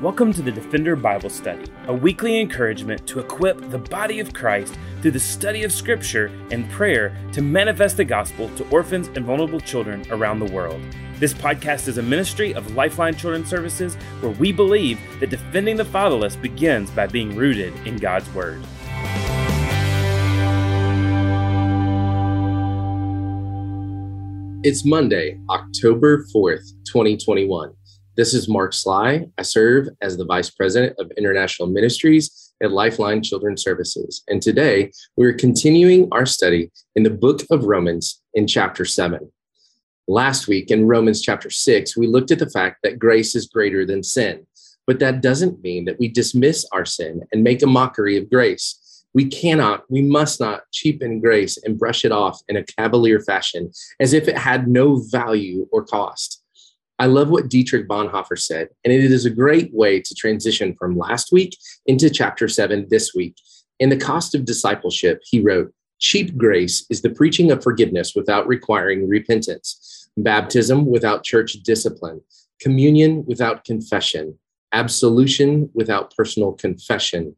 Welcome to the Defender Bible Study, a weekly encouragement to equip the body of Christ through the study of Scripture and prayer to manifest the gospel to orphans and vulnerable children around the world. This podcast is a ministry of Lifeline Children's Services where we believe that defending the fatherless begins by being rooted in God's Word. It's Monday, October 4th, 2021. This is Mark Sly. I serve as the Vice President of International Ministries at Lifeline Children's Services. And today we're continuing our study in the book of Romans in chapter 7. Last week in Romans chapter 6, we looked at the fact that grace is greater than sin. But that doesn't mean that we dismiss our sin and make a mockery of grace. We cannot, we must not cheapen grace and brush it off in a cavalier fashion as if it had no value or cost. I love what Dietrich Bonhoeffer said, and it is a great way to transition from last week into chapter seven this week. In The Cost of Discipleship, he wrote, Cheap grace is the preaching of forgiveness without requiring repentance, baptism without church discipline, communion without confession, absolution without personal confession.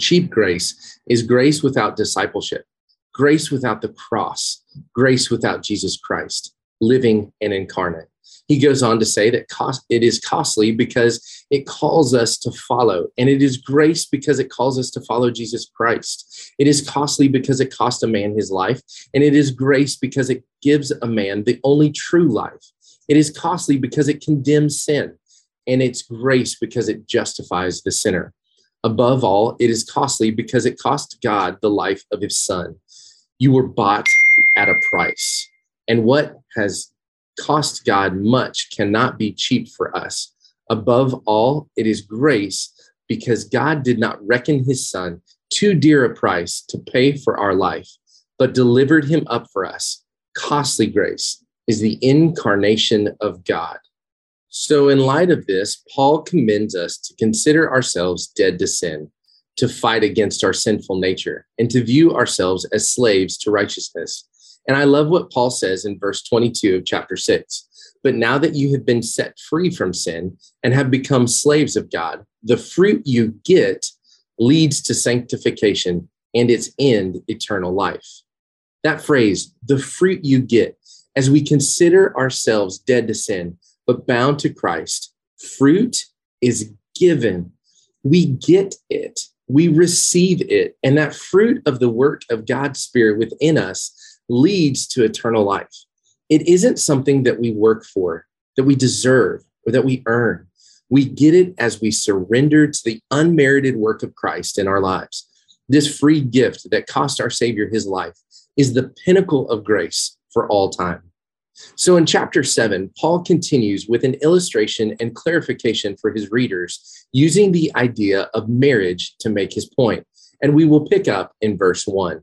Cheap grace is grace without discipleship, grace without the cross, grace without Jesus Christ, living and incarnate. He goes on to say that cost, it is costly because it calls us to follow, and it is grace because it calls us to follow Jesus Christ. It is costly because it cost a man his life, and it is grace because it gives a man the only true life. It is costly because it condemns sin, and it's grace because it justifies the sinner. Above all, it is costly because it cost God the life of his son. You were bought at a price. And what has cost God much cannot be cheap for us. Above all, it is grace because God did not reckon his son too dear a price to pay for our life, but delivered him up for us. Costly grace is the incarnation of God. So, in light of this, Paul commends us to consider ourselves dead to sin, to fight against our sinful nature, and to view ourselves as slaves to righteousness. And I love what Paul says in verse 22 of chapter 6. But now that you have been set free from sin and have become slaves of God, the fruit you get leads to sanctification and its end, eternal life. That phrase, the fruit you get, as we consider ourselves dead to sin, but bound to Christ, fruit is given. We get it, we receive it. And that fruit of the work of God's Spirit within us leads to eternal life. It isn't something that we work for, that we deserve, or that we earn. We get it as we surrender to the unmerited work of Christ in our lives. This free gift that cost our Savior his life is the pinnacle of grace for all time. So in chapter seven, Paul continues with an illustration and clarification for his readers using the idea of marriage to make his point. And we will pick up in verse one.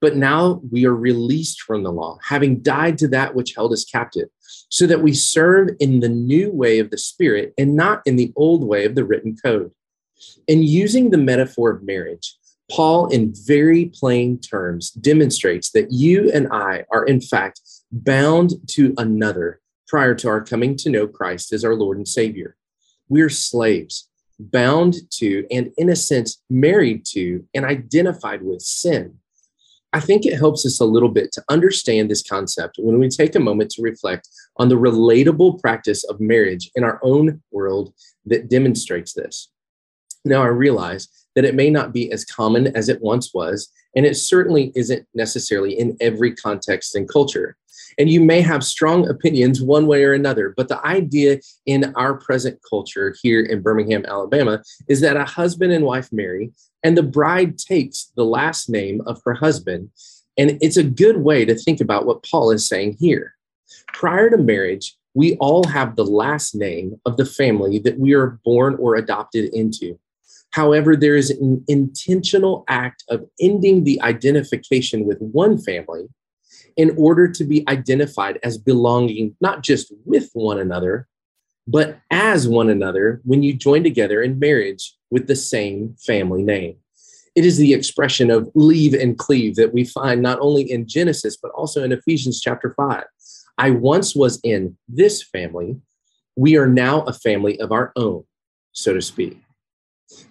But now we are released from the law, having died to that which held us captive, so that we serve in the new way of the Spirit and not in the old way of the written code. In using the metaphor of marriage, Paul, in very plain terms, demonstrates that you and I are, in fact, bound to another prior to our coming to know Christ as our Lord and Savior. We're slaves, bound to, and in a sense, married to and identified with sin. I think it helps us a little bit to understand this concept when we take a moment to reflect on the relatable practice of marriage in our own world that demonstrates this. Now, I realize that it may not be as common as it once was, and it certainly isn't necessarily in every context and culture. And you may have strong opinions one way or another, but the idea in our present culture here in Birmingham, Alabama, is that a husband and wife marry, and the bride takes the last name of her husband. And it's a good way to think about what Paul is saying here. Prior to marriage, we all have the last name of the family that we are born or adopted into. However, there is an intentional act of ending the identification with one family in order to be identified as belonging not just with one another, but as one another when you join together in marriage with the same family name. It is the expression of leave and cleave that we find not only in Genesis, but also in Ephesians chapter 5. I once was in this family. We are now a family of our own, so to speak.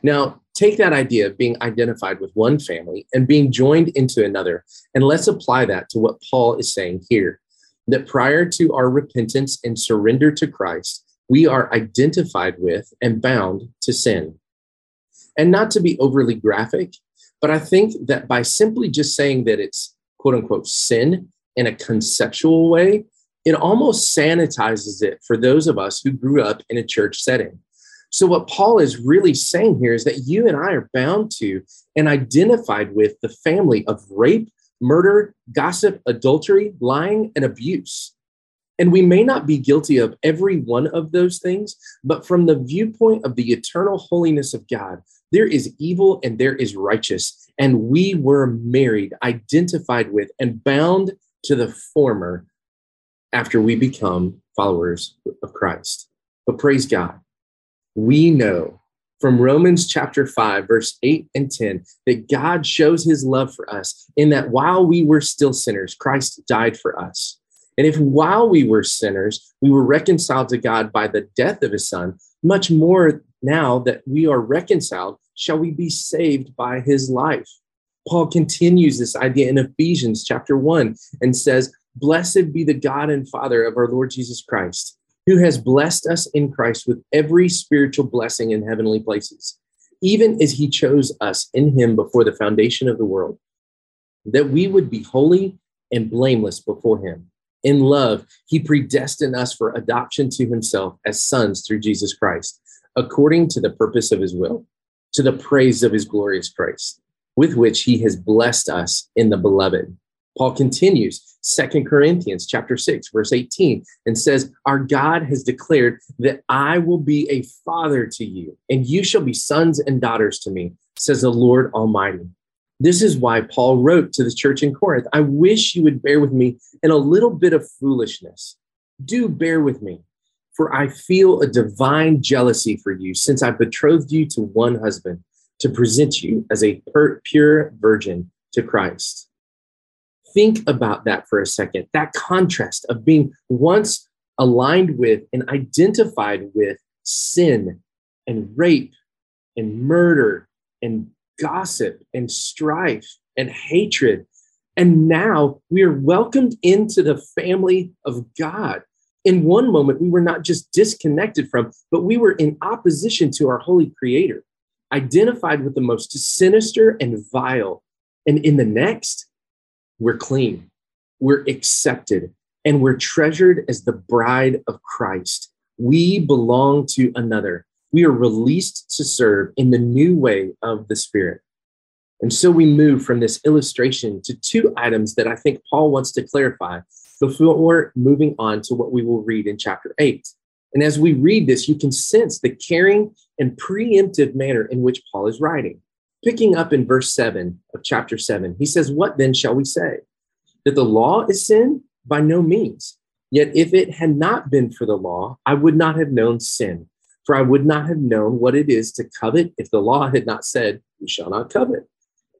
Now, take that idea of being identified with one family and being joined into another, and let's apply that to what Paul is saying here that prior to our repentance and surrender to Christ, we are identified with and bound to sin. And not to be overly graphic, but I think that by simply just saying that it's quote unquote sin in a conceptual way, it almost sanitizes it for those of us who grew up in a church setting. So, what Paul is really saying here is that you and I are bound to and identified with the family of rape, murder, gossip, adultery, lying, and abuse. And we may not be guilty of every one of those things, but from the viewpoint of the eternal holiness of God, there is evil and there is righteous. And we were married, identified with, and bound to the former after we become followers of Christ. But praise God we know from Romans chapter 5, verse 8 and 10, that God shows his love for us in that while we were still sinners, Christ died for us. And if while we were sinners, we were reconciled to God by the death of his son, much more now that we are reconciled, shall we be saved by his life. Paul continues this idea in Ephesians chapter 1 and says, Blessed be the God and Father of our Lord Jesus Christ who has blessed us in Christ with every spiritual blessing in heavenly places, even as he chose us in him before the foundation of the world, that we would be holy and blameless before him. In love, he predestined us for adoption to himself as sons through Jesus Christ, according to the purpose of his will, to the praise of his glorious grace, with which he has blessed us in the beloved. Paul continues Second Corinthians chapter 6 verse 18 and says our God has declared that I will be a father to you and you shall be sons and daughters to me says the Lord Almighty. This is why Paul wrote to the church in Corinth, I wish you would bear with me in a little bit of foolishness. Do bear with me, for I feel a divine jealousy for you since I betrothed you to one husband to present you as a pure virgin to Christ think about that for a second that contrast of being once aligned with and identified with sin and rape and murder and gossip and strife and hatred. And now we are welcomed into the family of God. In one moment, we were not just disconnected from, but we were in opposition to our holy creator, identified with the most sinister and vile. And in the next, we're clean, we're accepted, and we're treasured as the bride of Christ. We belong to another. We are released to serve in the new way of the Spirit. And so we move from this illustration to two items that I think Paul wants to clarify before moving on to what we will read in chapter 8. And as we read this, you can sense the caring and preemptive manner in which Paul is writing. Picking up in verse 7 of chapter 7, he says, What then shall we say? That the law is sin? By no means. Yet if it had not been for the law, I would not have known sin, for I would not have known what it is to covet if the law had not said, You shall not covet.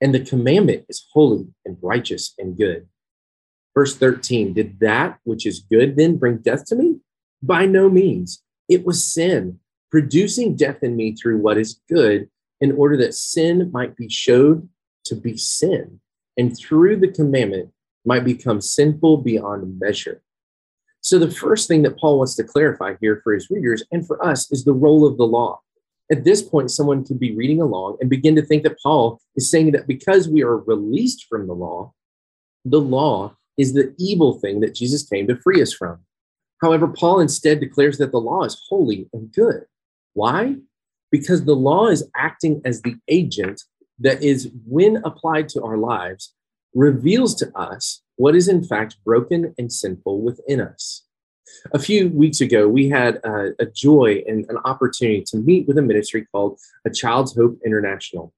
and the commandment is holy and righteous and good. Verse 13 Did that which is good then bring death to me? By no means. It was sin, producing death in me through what is good, in order that sin might be showed to be sin, and through the commandment might become sinful beyond measure. So, the first thing that Paul wants to clarify here for his readers and for us is the role of the law. At this point, someone could be reading along and begin to think that Paul is saying that because we are released from the law, the law is the evil thing that Jesus came to free us from. However, Paul instead declares that the law is holy and good. Why? Because the law is acting as the agent that is, when applied to our lives, reveals to us what is in fact broken and sinful within us. A few weeks ago, we had a, a joy and an opportunity to meet with a ministry called A Child's Hope International.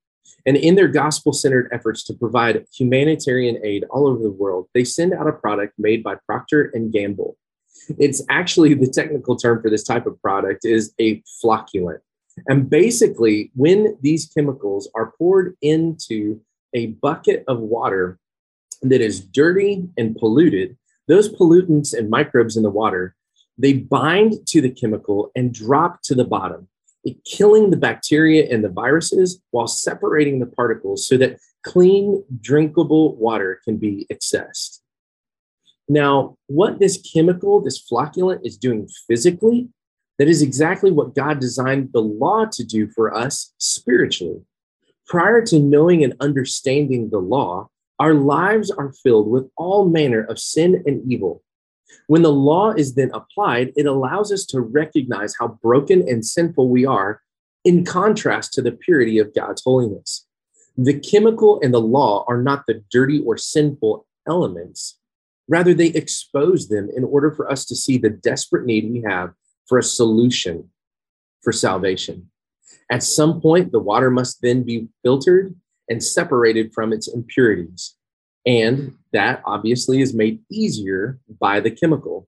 And in their gospel centered efforts to provide humanitarian aid all over the world, they send out a product made by Procter and Gamble. It's actually the technical term for this type of product is a flocculant. And basically, when these chemicals are poured into a bucket of water that is dirty and polluted, those pollutants and microbes in the water, they bind to the chemical and drop to the bottom, killing the bacteria and the viruses while separating the particles so that clean, drinkable water can be accessed. Now, what this chemical, this flocculant, is doing physically, that is exactly what God designed the law to do for us spiritually. Prior to knowing and understanding the law, our lives are filled with all manner of sin and evil. When the law is then applied, it allows us to recognize how broken and sinful we are in contrast to the purity of God's holiness. The chemical and the law are not the dirty or sinful elements. Rather, they expose them in order for us to see the desperate need we have for a solution for salvation. At some point, the water must then be filtered and separated from its impurities. And that obviously is made easier by the chemical.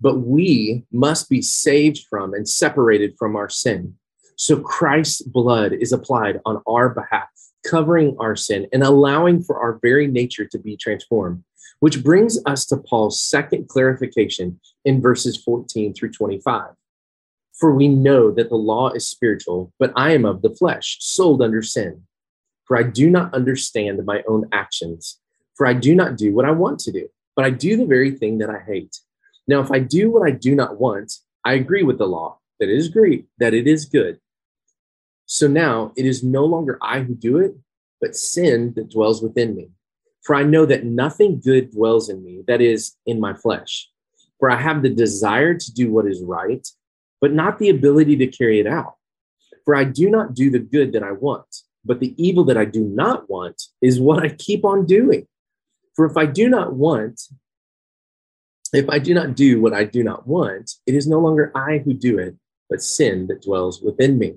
But we must be saved from and separated from our sin. So Christ's blood is applied on our behalf, covering our sin and allowing for our very nature to be transformed. Which brings us to Paul's second clarification in verses 14 through 25. For we know that the law is spiritual, but I am of the flesh, sold under sin. For I do not understand my own actions. For I do not do what I want to do, but I do the very thing that I hate. Now, if I do what I do not want, I agree with the law that it is great, that it is good. So now it is no longer I who do it, but sin that dwells within me. For I know that nothing good dwells in me, that is, in my flesh. For I have the desire to do what is right, but not the ability to carry it out. For I do not do the good that I want but the evil that I do not want is what I keep on doing. For if I do not want, if I do not do what I do not want, it is no longer I who do it, but sin that dwells within me.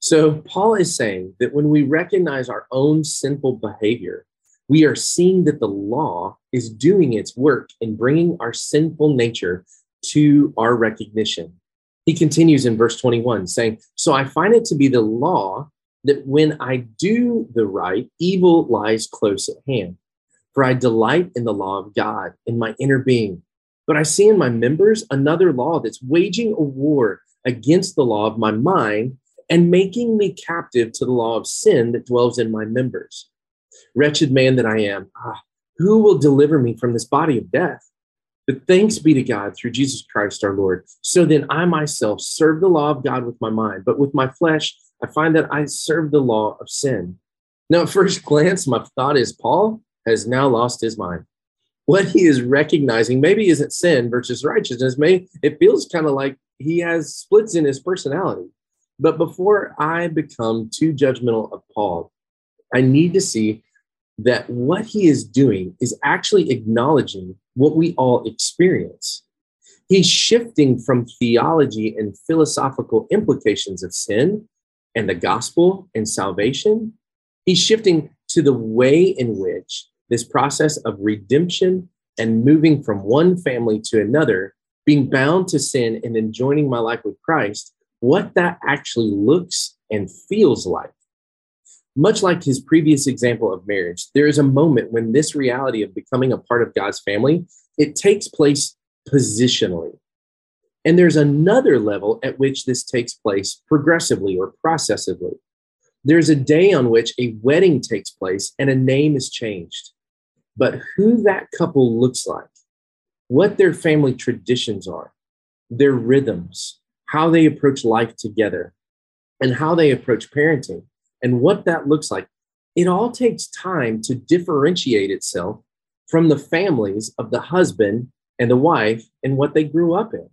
So Paul is saying that when we recognize our own sinful behavior, we are seeing that the law is doing its work in bringing our sinful nature to our recognition. He continues in verse 21 saying, So I find it to be the law that when I do the right, evil lies close at hand. For I delight in the law of God in my inner being. But I see in my members another law that's waging a war against the law of my mind and making me captive to the law of sin that dwells in my members. Wretched man that I am, ah, who will deliver me from this body of death? But thanks be to God through Jesus Christ our Lord. So then I myself serve the law of God with my mind, but with my flesh, I find that I serve the law of sin. Now, at first glance, my thought is Paul has now lost his mind. What he is recognizing maybe isn't sin versus righteousness. May it feels kind of like he has splits in his personality. But before I become too judgmental of Paul, I need to see that what he is doing is actually acknowledging what we all experience. He's shifting from theology and philosophical implications of sin and the gospel and salvation, he's shifting to the way in which this process of redemption and moving from one family to another, being bound to sin and then joining my life with Christ, what that actually looks and feels like. Much like his previous example of marriage, there is a moment when this reality of becoming a part of God's family, it takes place positionally. And there's another level at which this takes place progressively or processively. There's a day on which a wedding takes place and a name is changed. But who that couple looks like, what their family traditions are, their rhythms, how they approach life together, and how they approach parenting, and what that looks like, it all takes time to differentiate itself from the families of the husband and the wife and what they grew up in.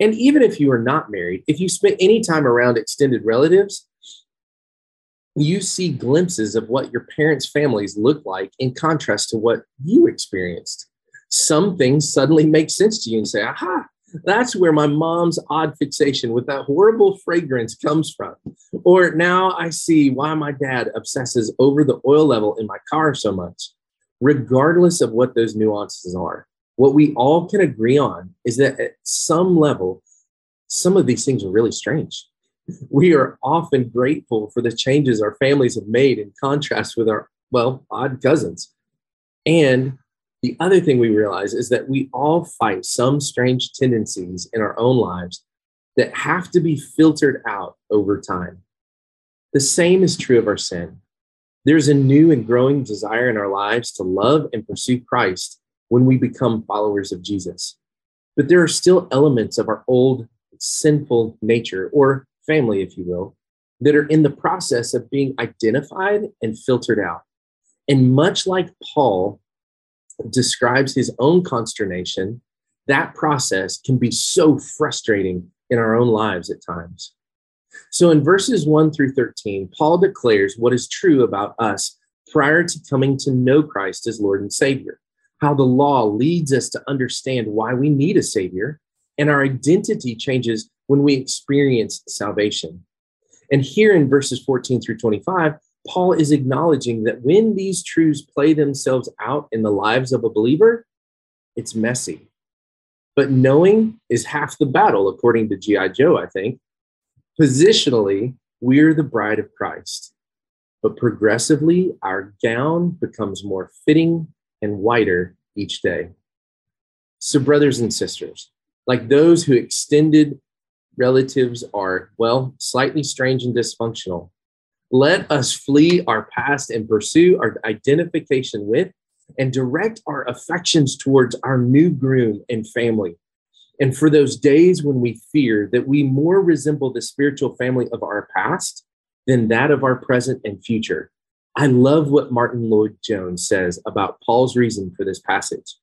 And even if you are not married, if you spend any time around extended relatives, you see glimpses of what your parents' families look like in contrast to what you experienced. Some things suddenly make sense to you and say, aha, that's where my mom's odd fixation with that horrible fragrance comes from. Or now I see why my dad obsesses over the oil level in my car so much, regardless of what those nuances are. What we all can agree on is that at some level, some of these things are really strange. We are often grateful for the changes our families have made in contrast with our, well, odd cousins. And the other thing we realize is that we all fight some strange tendencies in our own lives that have to be filtered out over time. The same is true of our sin. There's a new and growing desire in our lives to love and pursue Christ when we become followers of Jesus. But there are still elements of our old sinful nature, or family, if you will, that are in the process of being identified and filtered out. And much like Paul describes his own consternation, that process can be so frustrating in our own lives at times. So in verses 1 through 13, Paul declares what is true about us prior to coming to know Christ as Lord and Savior how the law leads us to understand why we need a Savior, and our identity changes when we experience salvation. And here in verses 14 through 25, Paul is acknowledging that when these truths play themselves out in the lives of a believer, it's messy. But knowing is half the battle, according to G.I. Joe, I think. Positionally, we're the bride of Christ. But progressively, our gown becomes more fitting and whiter each day. So, brothers and sisters, like those who extended relatives are, well, slightly strange and dysfunctional, let us flee our past and pursue our identification with and direct our affections towards our new groom and family. And for those days when we fear that we more resemble the spiritual family of our past than that of our present and future, I love what Martyn Lloyd-Jones says about Paul's reason for this passage.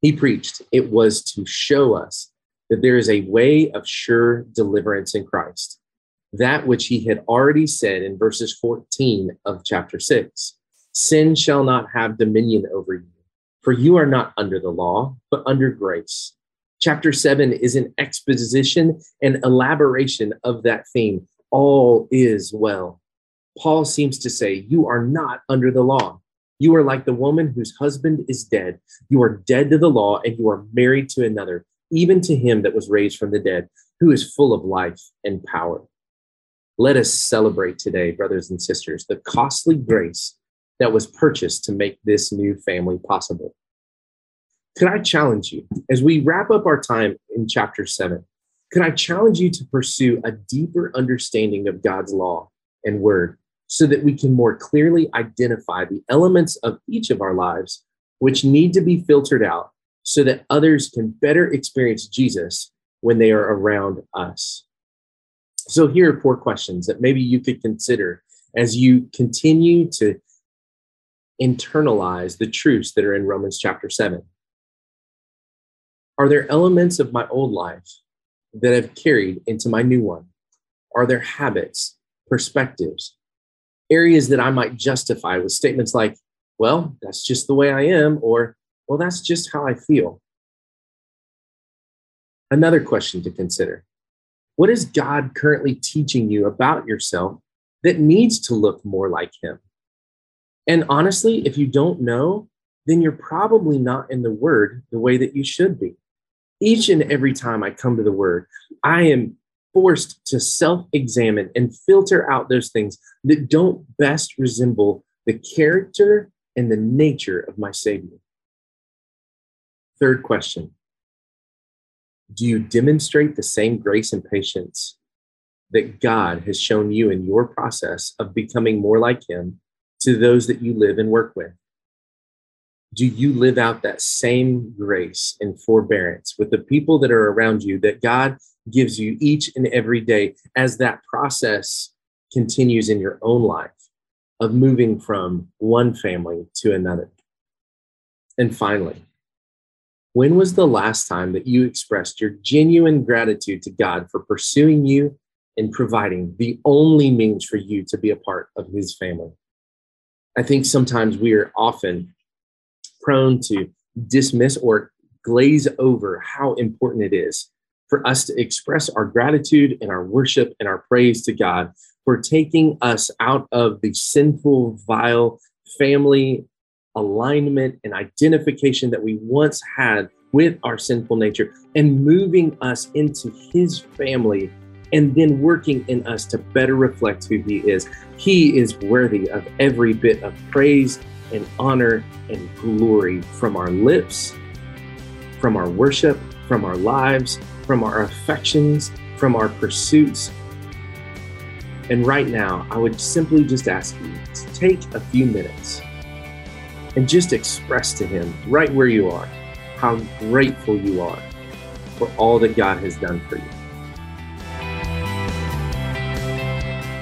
He preached, it was to show us that there is a way of sure deliverance in Christ, that which he had already said in verses 14 of chapter 6 Sin shall not have dominion over you, for you are not under the law, but under grace. Chapter 7 is an exposition and elaboration of that theme. All is well. Paul seems to say, You are not under the law. You are like the woman whose husband is dead. You are dead to the law, and you are married to another, even to him that was raised from the dead, who is full of life and power. Let us celebrate today, brothers and sisters, the costly grace that was purchased to make this new family possible. Could I challenge you as we wrap up our time in chapter seven? Could I challenge you to pursue a deeper understanding of God's law and word so that we can more clearly identify the elements of each of our lives which need to be filtered out so that others can better experience Jesus when they are around us. So, here are four questions that maybe you could consider as you continue to internalize the truths that are in Romans chapter 7. Are there elements of my old life that I've carried into my new one? Are there habits, perspectives, areas that I might justify with statements like, well, that's just the way I am, or, well, that's just how I feel. Another question to consider What is God currently teaching you about yourself that needs to look more like Him? And honestly, if you don't know, then you're probably not in the Word the way that you should be. Each and every time I come to the Word, I am forced to self examine and filter out those things that don't best resemble the character and the nature of my Savior. Third question Do you demonstrate the same grace and patience that God has shown you in your process of becoming more like Him to those that you live and work with? Do you live out that same grace and forbearance with the people that are around you that God gives you each and every day as that process continues in your own life of moving from one family to another? And finally, when was the last time that you expressed your genuine gratitude to God for pursuing you and providing the only means for you to be a part of His family? I think sometimes we are often prone to dismiss or glaze over how important it is for us to express our gratitude and our worship and our praise to God for taking us out of the sinful, vile family alignment and identification that we once had with our sinful nature and moving us into his family and then working in us to better reflect who he is. He is worthy of every bit of praise and honor and glory from our lips, from our worship, from our lives, from our affections, from our pursuits. And right now, I would simply just ask you to take a few minutes and just express to Him right where you are how grateful you are for all that God has done for you.